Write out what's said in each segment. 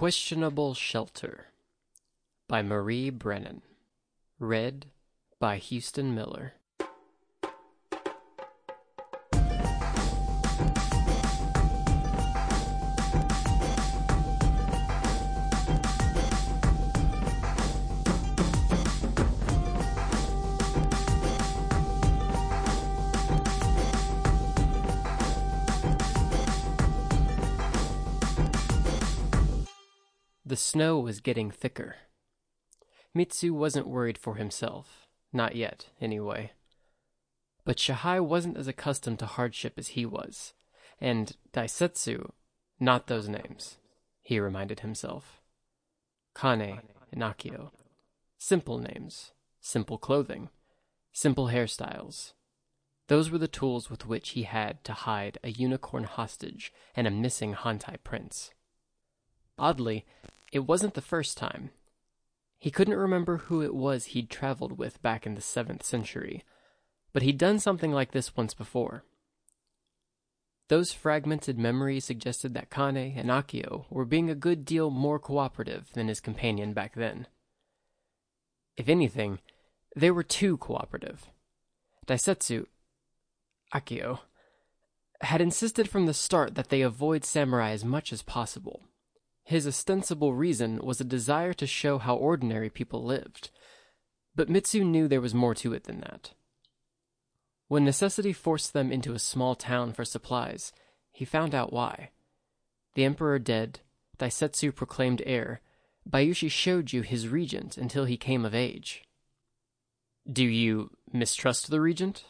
Questionable Shelter by Marie Brennan. Read by Houston Miller. Snow was getting thicker. Mitsu wasn't worried for himself. Not yet, anyway. But Shahai wasn't as accustomed to hardship as he was. And Daisetsu, not those names, he reminded himself. Kane and Akio. Simple names, simple clothing, simple hairstyles. Those were the tools with which he had to hide a unicorn hostage and a missing Hantei prince. Oddly, it wasn't the first time. He couldn't remember who it was he'd traveled with back in the 7th century, but he'd done something like this once before. Those fragmented memories suggested that Kane and Akio were being a good deal more cooperative than his companion back then. If anything, they were too cooperative. Daisetsu, Akio, had insisted from the start that they avoid samurai as much as possible. His ostensible reason was a desire to show how ordinary people lived. But Mitsu knew there was more to it than that. When necessity forced them into a small town for supplies, he found out why. The emperor dead, Daisetsu proclaimed heir, Bayushi Shoju his regent until he came of age. Do you mistrust the regent?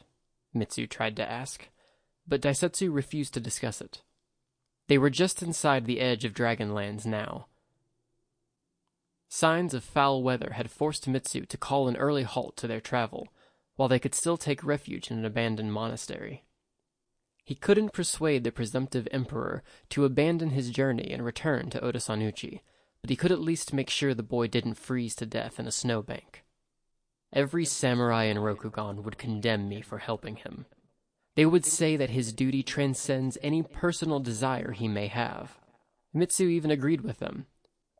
Mitsu tried to ask, but Daisetsu refused to discuss it. They were just inside the edge of Dragonlands now. Signs of foul weather had forced Mitsu to call an early halt to their travel, while they could still take refuge in an abandoned monastery. He couldn't persuade the presumptive emperor to abandon his journey and return to Otosan Uchi, but he could at least make sure the boy didn't freeze to death in a snowbank. Every samurai in Rokugan would condemn me for helping him, they would say that his duty transcends any personal desire he may have. Mitsu even agreed with them.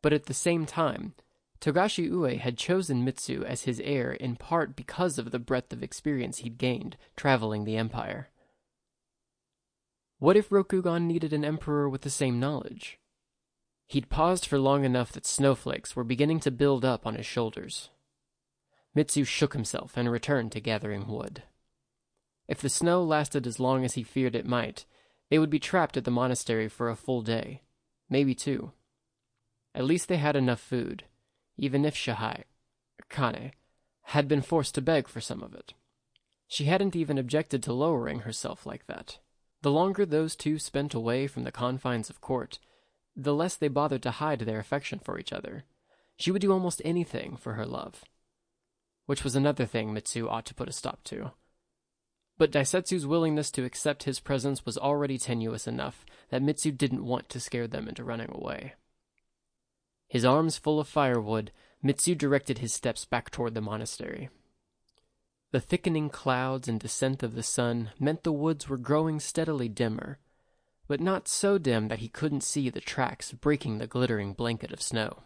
But at the same time, Togashi Ue had chosen Mitsu as his heir in part because of the breadth of experience he'd gained traveling the empire. What if Rokugan needed an emperor with the same knowledge? He'd paused for long enough that snowflakes were beginning to build up on his shoulders. Mitsu shook himself and returned to gathering wood. If the snow lasted as long as he feared it might, they would be trapped at the monastery for a full day, maybe two. At least they had enough food, even if Shahai, Kane, had been forced to beg for some of it. She hadn't even objected to lowering herself like that. The longer those two spent away from the confines of court, the less they bothered to hide their affection for each other. She would do almost anything for her love. Which was another thing Mitsu ought to put a stop to. But Daisetsu's willingness to accept his presence was already tenuous enough that Mitsu didn't want to scare them into running away. His arms full of firewood, Mitsu directed his steps back toward the monastery. The thickening clouds and descent of the sun meant the woods were growing steadily dimmer, but not so dim that he couldn't see the tracks breaking the glittering blanket of snow.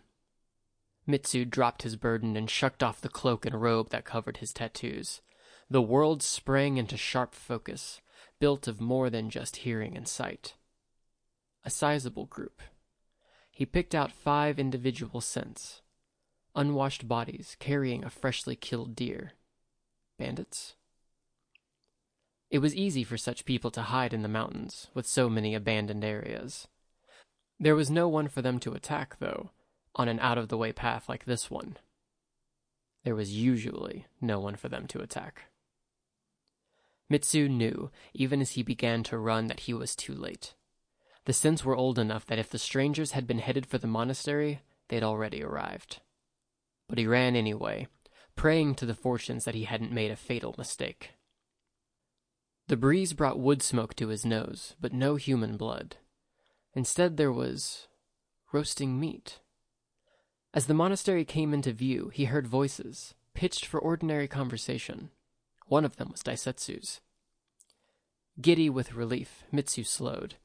Mitsu dropped his burden and shucked off the cloak and robe that covered his tattoos. The world sprang into sharp focus, built of more than just hearing and sight. A sizable group. He picked out five individual scents. Unwashed bodies carrying a freshly killed deer. Bandits? It was easy for such people to hide in the mountains, with so many abandoned areas. There was no one for them to attack, though, on an out of the way path like this one. There was usually no one for them to attack. Mitsu knew, even as he began to run, that he was too late. The scents were old enough that if the strangers had been headed for the monastery, they'd already arrived. But he ran anyway, praying to the fortunes that he hadn't made a fatal mistake. The breeze brought wood smoke to his nose, but no human blood. Instead, there was roasting meat. As the monastery came into view, he heard voices, pitched for ordinary conversation. One of them was Daisetsu's. Giddy with relief, Mitsu slowed.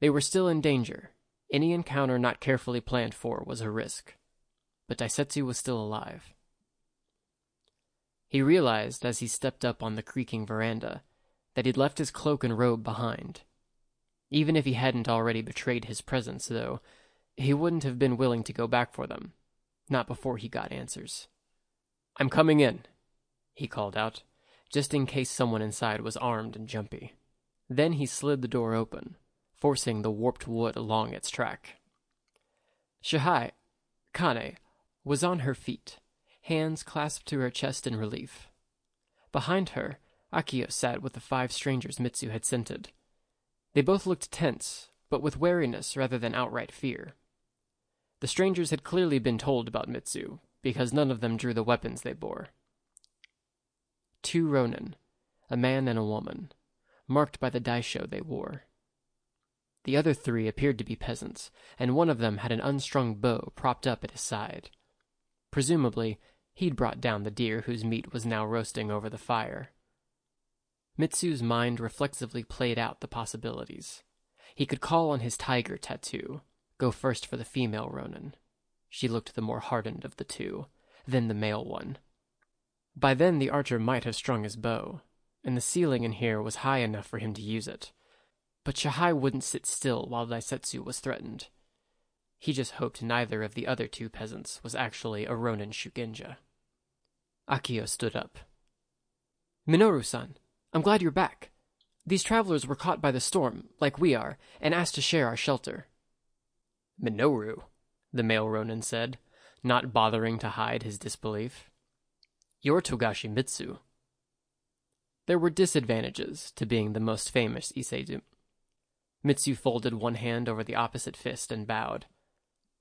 They were still in danger, Any encounter not carefully planned for was a risk. But Daisetsu was still alive. He realized as he stepped up on the creaking veranda that he'd left his cloak and robe behind. Even if he hadn't already betrayed his presence, though, he wouldn't have been willing to go back for them. Not before he got answers. I'm coming in, he called out, just in case someone inside was armed and jumpy. Then he slid the door open, forcing the warped wood along its track. Shahai, Kane, was on her feet, hands clasped to her chest in relief. Behind her, Akio sat with the five strangers Mitsu had scented. They both looked tense, but with wariness rather than outright fear. The strangers had clearly been told about Mitsu, because none of them drew the weapons they bore. Two ronin, a man and a woman, marked by the daisho they wore. The other three appeared to be peasants, and one of them had an unstrung bow propped up at his side. Presumably, he'd brought down the deer whose meat was now roasting over the fire. Mitsu's mind reflexively played out the possibilities. He could call on his tiger tattoo, go first for the female Ronin. She looked the more hardened of the two, then the male one. By then the archer might have strung his bow, and the ceiling in here was high enough for him to use it. But Shahai wouldn't sit still while Daisetsu was threatened. He just hoped neither of the other two peasants was actually a Ronin Shugenja. Akio stood up. Minoru-san, I'm glad you're back. These travelers were caught by the storm, like we are, and asked to share our shelter. Minoru, the male Ronin said, not bothering to hide his disbelief. You're Togashi Mitsu. There were disadvantages to being the most famous Ise Zumi. Mitsu folded one hand over the opposite fist and bowed.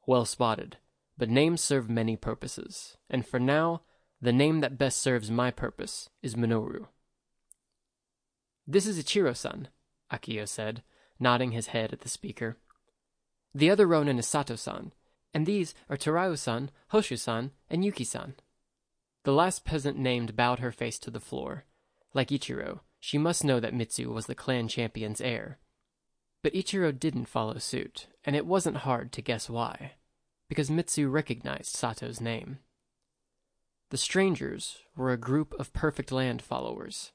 Well spotted, but names serve many purposes, and for now, the name that best serves my purpose is Minoru. This is Ichiro-san, Akio said, nodding his head at the speaker. The other Ronin is Sato-san, and these are Terao-san, Hoshu-san, and Yuki-san. The last peasant named bowed her face to the floor. Like Ichiro, she must know that Mitsu was the clan champion's heir. But Ichiro didn't follow suit, and it wasn't hard to guess why, because Mitsu recognized Sato's name. The strangers were a group of Perfect Land followers.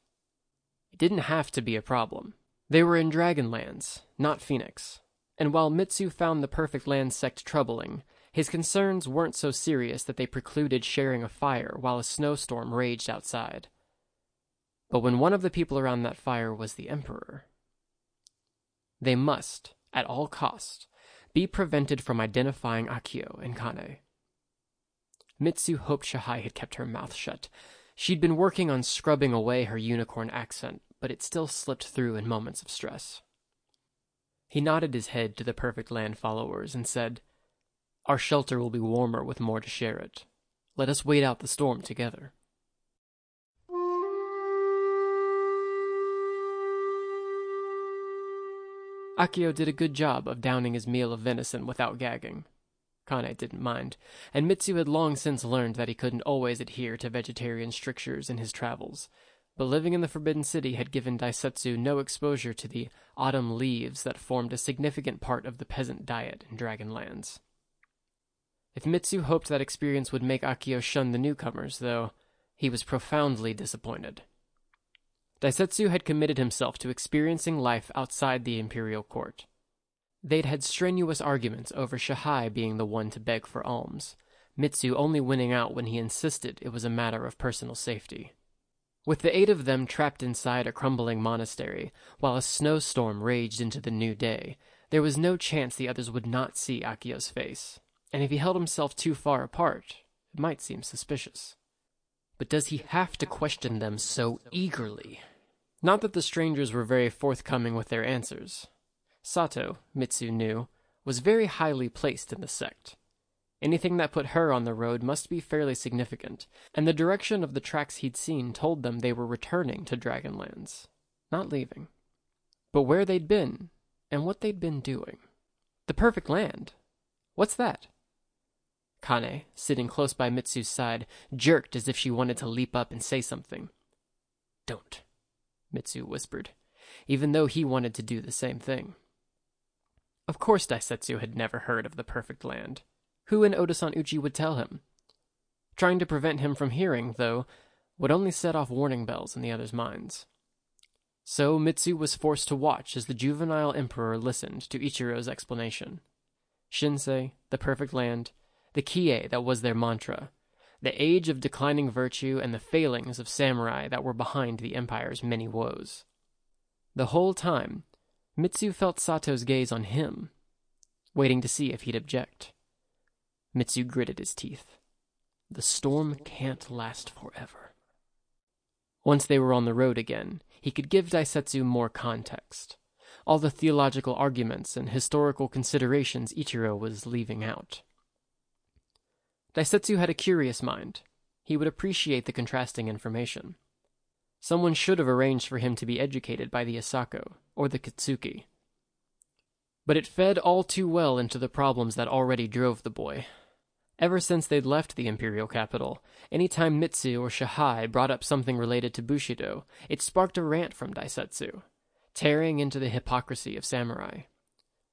It didn't have to be a problem. They were in Dragonlands, not Phoenix, and while Mitsu found the Perfect Land sect troubling, his concerns weren't so serious that they precluded sharing a fire while a snowstorm raged outside. But when one of the people around that fire was the Emperor, they must, at all cost, be prevented from identifying Akio and Kane. Mitsu hoped Shahai had kept her mouth shut. She'd been working on scrubbing away her unicorn accent, but it still slipped through in moments of stress. He nodded his head to the Perfect Land followers and said, Our shelter will be warmer with more to share it. Let us wait out the storm together. Akio did a good job of downing his meal of venison without gagging. Kane didn't mind, and Mitsu had long since learned that he couldn't always adhere to vegetarian strictures in his travels, but living in the Forbidden City had given Daisetsu no exposure to the autumn leaves that formed a significant part of the peasant diet in Dragonlands. If Mitsu hoped that experience would make Akio shun the newcomers, though, he was profoundly disappointed. Daisetsu had committed himself to experiencing life outside the imperial court. They'd had strenuous arguments over Shahai being the one to beg for alms, Mitsu only winning out when he insisted it was a matter of personal safety. With the eight of them trapped inside a crumbling monastery, while a snowstorm raged into the new day, there was no chance the others would not see Akio's face, and if he held himself too far apart, it might seem suspicious. But does he have to question them so eagerly? Not that the strangers were very forthcoming with their answers. Sato, Mitsu knew, was very highly placed in the sect. Anything that put her on the road must be fairly significant, and the direction of the tracks he'd seen told them they were returning to Dragonlands, not leaving. But where they'd been, and what they'd been doing. The perfect land? What's that? Kane, sitting close by Mitsu's side, jerked as if she wanted to leap up and say something. Don't, Mitsu whispered, even though he wanted to do the same thing. Of course Daisetsu had never heard of the perfect land. Who in Otosan Uchi would tell him? Trying to prevent him from hearing, though, would only set off warning bells in the others' minds. So Mitsu was forced to watch as the juvenile emperor listened to Ichiro's explanation. Shinsei, the perfect land, the Kie that was their mantra, the age of declining virtue and the failings of samurai that were behind the empire's many woes. The whole time, Mitsu felt Sato's gaze on him, waiting to see if he'd object. Mitsu gritted his teeth. The storm can't last forever. Once they were on the road again, he could give Daisetsu more context. All the theological arguments and historical considerations Ichiro was leaving out. Daisetsu had a curious mind. He would appreciate the contrasting information. Someone should have arranged for him to be educated by the Asako or the Kitsuki. But it fed all too well into the problems that already drove the boy. Ever since they'd left the imperial capital, any time Mitsu or Shahai brought up something related to Bushido, it sparked a rant from Daisetsu, tearing into the hypocrisy of samurai.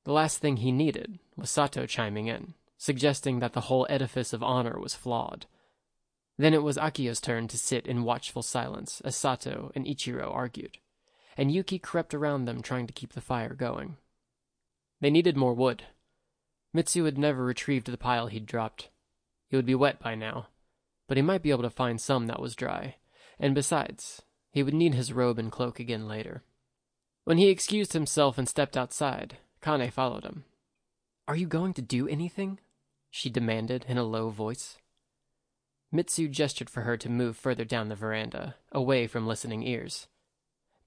The last thing he needed was Sato chiming in, suggesting that the whole edifice of honor was flawed. Then it was Akio's turn to sit in watchful silence as Sato and Ichiro argued, and Yuki crept around them trying to keep the fire going. They needed more wood. Mitsu had never retrieved the pile he'd dropped. It would be wet by now, but he might be able to find some that was dry, and besides, he would need his robe and cloak again later. When he excused himself and stepped outside, Kane followed him. Are you going to do anything? She demanded in a low voice. Mitsu gestured for her to move further down the veranda, away from listening ears.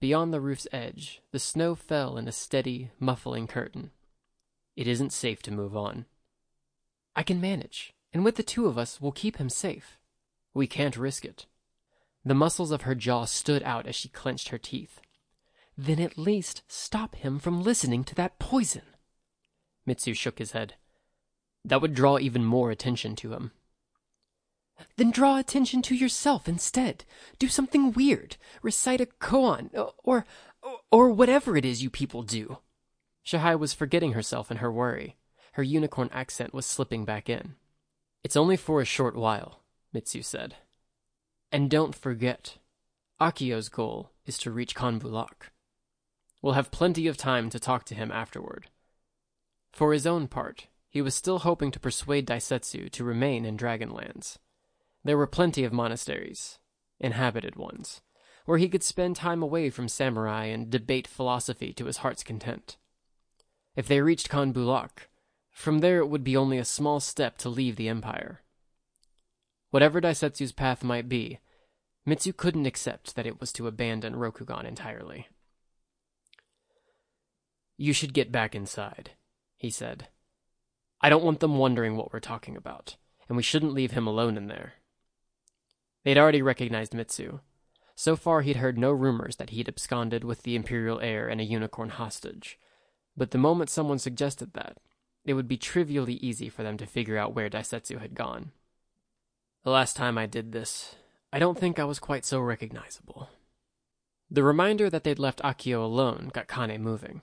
Beyond the roof's edge, the snow fell in a steady, muffling curtain. It isn't safe to move on. I can manage, and with the two of us, we'll keep him safe. We can't risk it. The muscles of her jaw stood out as she clenched her teeth. Then at least stop him from listening to that poison. Mitsu shook his head. That would draw even more attention to him. Then draw attention to yourself instead. Do something weird. Recite a koan, or, or, whatever it is you people do. Shahai was forgetting herself in her worry. Her unicorn accent was slipping back in. It's only for a short while, Mitsu said. And don't forget, Akio's goal is to reach Khan Bulak. We'll have plenty of time to talk to him afterward. For his own part, he was still hoping to persuade Daisetsu to remain in Dragonlands. There were plenty of monasteries, inhabited ones, where he could spend time away from samurai and debate philosophy to his heart's content. If they reached Khan Bulak, from there it would be only a small step to leave the Empire. Whatever Daisetsu's path might be, Mitsu couldn't accept that it was to abandon Rokugan entirely. You should get back inside, he said. I don't want them wondering what we're talking about, and we shouldn't leave him alone in there. They'd already recognized Mitsu. So far, he'd heard no rumors that he'd absconded with the Imperial heir and a unicorn hostage. But the moment someone suggested that, it would be trivially easy for them to figure out where Daisetsu had gone. The last time I did this, I don't think I was quite so recognizable. The reminder that they'd left Akio alone got Kane moving.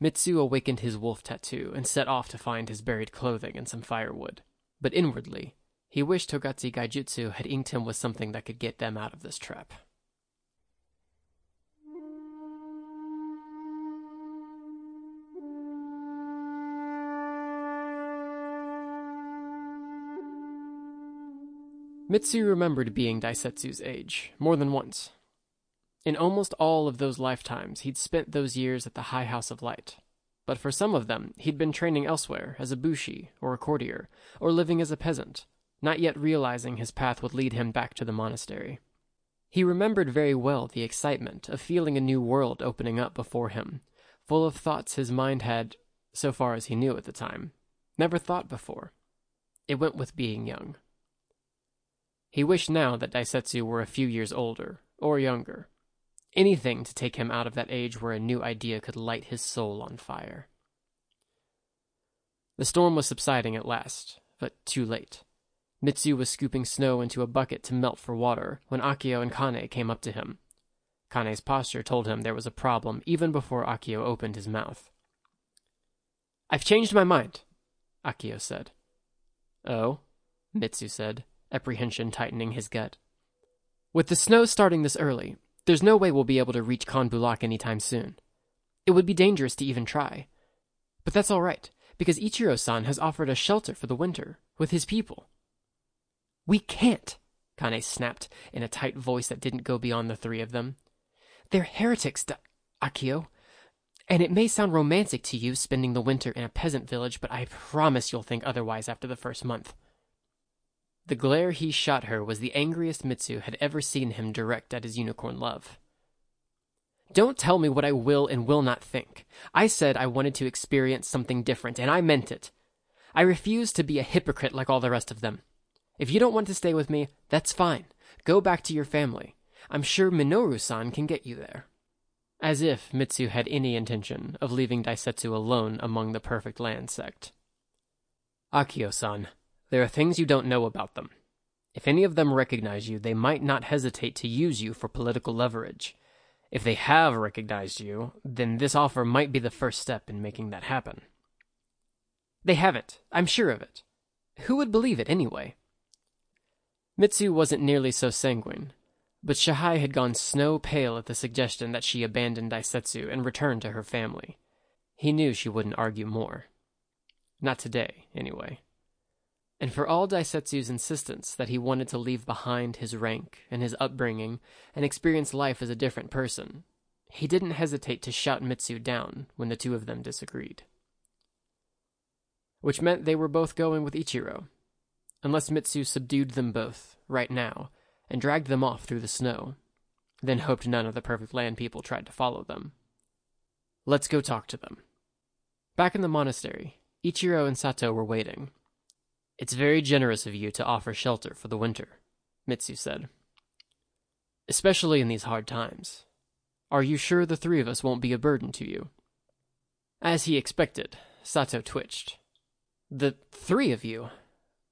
Mitsu awakened his wolf tattoo and set off to find his buried clothing and some firewood. But inwardly, he wished Togashi Gaijutsu had inked him with something that could get them out of this trap. Mitsu remembered being Daisetsu's age, more than once. In almost all of those lifetimes, he'd spent those years at the High House of Light. But for some of them, he'd been training elsewhere as a bushi or a courtier, or living as a peasant, not yet realizing his path would lead him back to the monastery. He remembered very well the excitement of feeling a new world opening up before him, full of thoughts his mind had, so far as he knew at the time, never thought before. It went with being young. He wished now that Daisetsu were a few years older, or younger. Anything to take him out of that age where a new idea could light his soul on fire. The storm was subsiding at last, but too late. Mitsu was scooping snow into a bucket to melt for water when Akio and Kane came up to him. Kane's posture told him there was a problem even before Akio opened his mouth. I've changed my mind, Akio said. Oh? Mitsu said, apprehension tightening his gut. With the snow starting this early, there's no way we'll be able to reach Khan Bulak anytime soon. It would be dangerous to even try. But that's all right, because Ichiro-san has offered us shelter for the winter, with his people. We can't, Kane snapped in a tight voice that didn't go beyond the three of them. They're heretics, Akio. And it may sound romantic to you spending the winter in a peasant village, but I promise you'll think otherwise after the first month. The glare he shot her was the angriest Mitsu had ever seen him direct at his unicorn love. Don't tell me what I will and will not think. I said I wanted to experience something different, and I meant it. I refuse to be a hypocrite like all the rest of them. If you don't want to stay with me, that's fine. Go back to your family. I'm sure Minoru san can get you there. As if Mitsu had any intention of leaving Daisetsu alone among the Perfect Land sect. Akio san, there are things you don't know about them. If any of them recognize you, they might not hesitate to use you for political leverage. If they have recognized you, then this offer might be the first step in making that happen. They haven't. I'm sure of it. Who would believe it anyway? Mitsu wasn't nearly so sanguine, but Shahai had gone snow pale at the suggestion that she abandon Daisetsu and return to her family. He knew she wouldn't argue more. Not today, anyway. And for all Daisetsu's insistence that he wanted to leave behind his rank and his upbringing and experience life as a different person, he didn't hesitate to shout Mitsu down when the two of them disagreed. Which meant they were both going with Ichiro, unless Mitsu subdued them both, right now, and dragged them off through the snow, then hoped none of the Perfect Land people tried to follow them. Let's go talk to them. Back in the monastery, Ichiro and Sato were waiting. It's very generous of you to offer shelter for the winter, Mitsu said. Especially in these hard times. Are you sure the three of us won't be a burden to you? As he expected, Sato twitched. The three of you?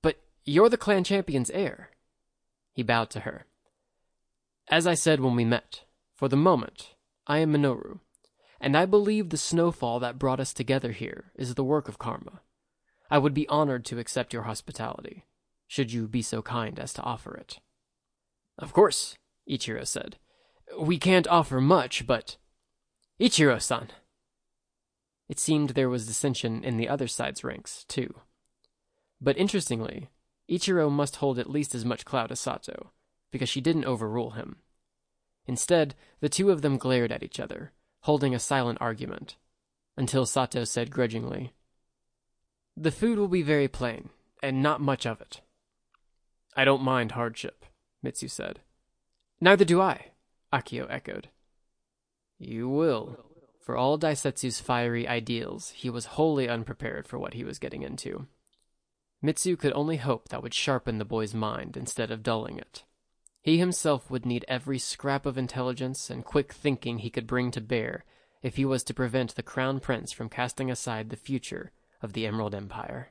But you're the clan champion's heir. He bowed to her. As I said when we met, for the moment, I am Minoru, and I believe the snowfall that brought us together here is the work of karma. I would be honored to accept your hospitality, should you be so kind as to offer it. Of course, Ichiro said. We can't offer much, but. Ichiro san! It seemed there was dissension in the other side's ranks, too. But interestingly, Ichiro must hold at least as much clout as Sato, because she didn't overrule him. Instead, the two of them glared at each other, holding a silent argument, until Sato said grudgingly, The food will be very plain, and not much of it. I don't mind hardship, Mitsu said. Neither do I, Akio echoed. You will. For all Daisetsu's fiery ideals, he was wholly unprepared for what he was getting into. Mitsu could only hope that would sharpen the boy's mind instead of dulling it. He himself would need every scrap of intelligence and quick thinking he could bring to bear if he was to prevent the Crown Prince from casting aside the future of the Emerald Empire.